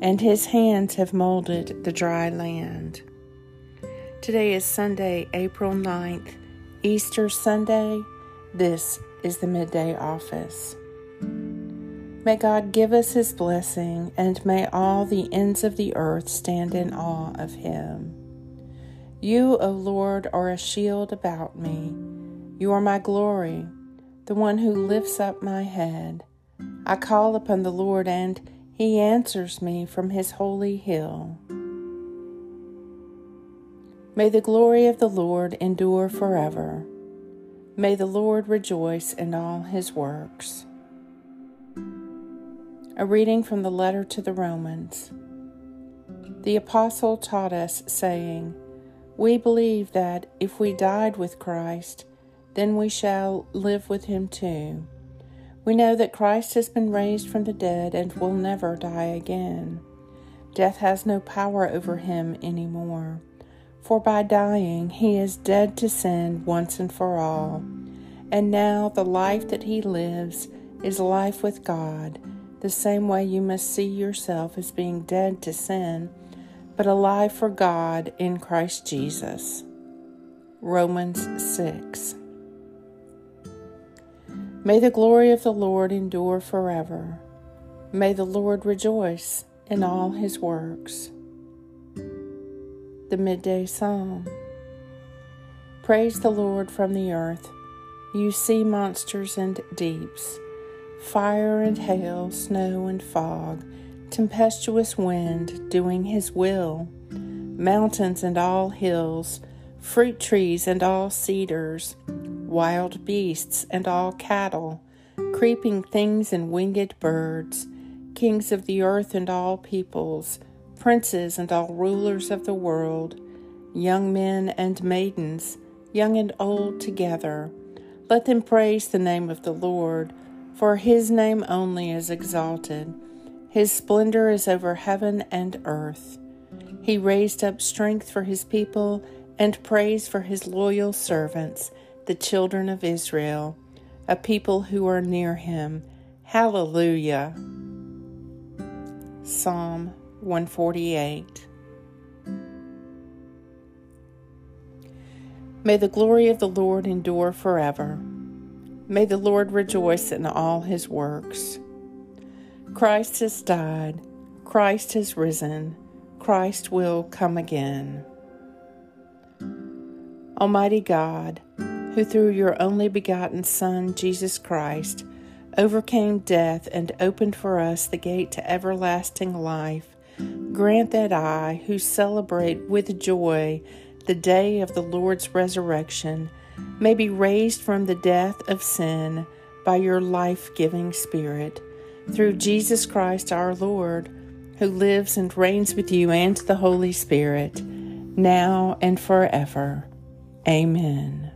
and his hands have molded the dry land. Today is Sunday, April 9th, Easter Sunday. This is the midday office. May God give us his blessing, and may all the ends of the earth stand in awe of him. You, O Lord, are a shield about me. You are my glory, the one who lifts up my head. I call upon the Lord, and he answers me from his holy hill. May the glory of the Lord endure forever. May the Lord rejoice in all his works. A reading from the letter to the Romans. The apostle taught us, saying, We believe that if we died with Christ, then we shall live with him too. We know that Christ has been raised from the dead and will never die again. Death has no power over him any more. For by dying he is dead to sin once and for all. And now the life that he lives is life with God, the same way you must see yourself as being dead to sin, but alive for God in Christ Jesus. Romans 6. May the glory of the Lord endure forever. May the Lord rejoice in all his works the midday psalm. Praise the Lord from the earth, you sea monsters and deeps, fire and hail, snow and fog, tempestuous wind doing his will, mountains and all hills, fruit trees and all cedars, wild beasts and all cattle, creeping things and winged birds, kings of the earth and all peoples princes and all rulers of the world, young men and maidens, young and old together. Let them praise the name of the Lord, for his name only is exalted. His splendor is over heaven and earth. He raised up strength for his people and praise for his loyal servants, the children of Israel, a people who are near him. Hallelujah. Psalm 148. May the glory of the Lord endure forever. May the Lord rejoice in all his works. Christ has died, Christ has risen, Christ will come again. Almighty God, who through your only begotten Son, Jesus Christ, overcame death and opened for us the gate to everlasting life, Grant that I, who celebrate with joy the day of the Lord's resurrection, may be raised from the death of sin by your life giving Spirit, through Jesus Christ our Lord, who lives and reigns with you and the Holy Spirit, now and forever. Amen.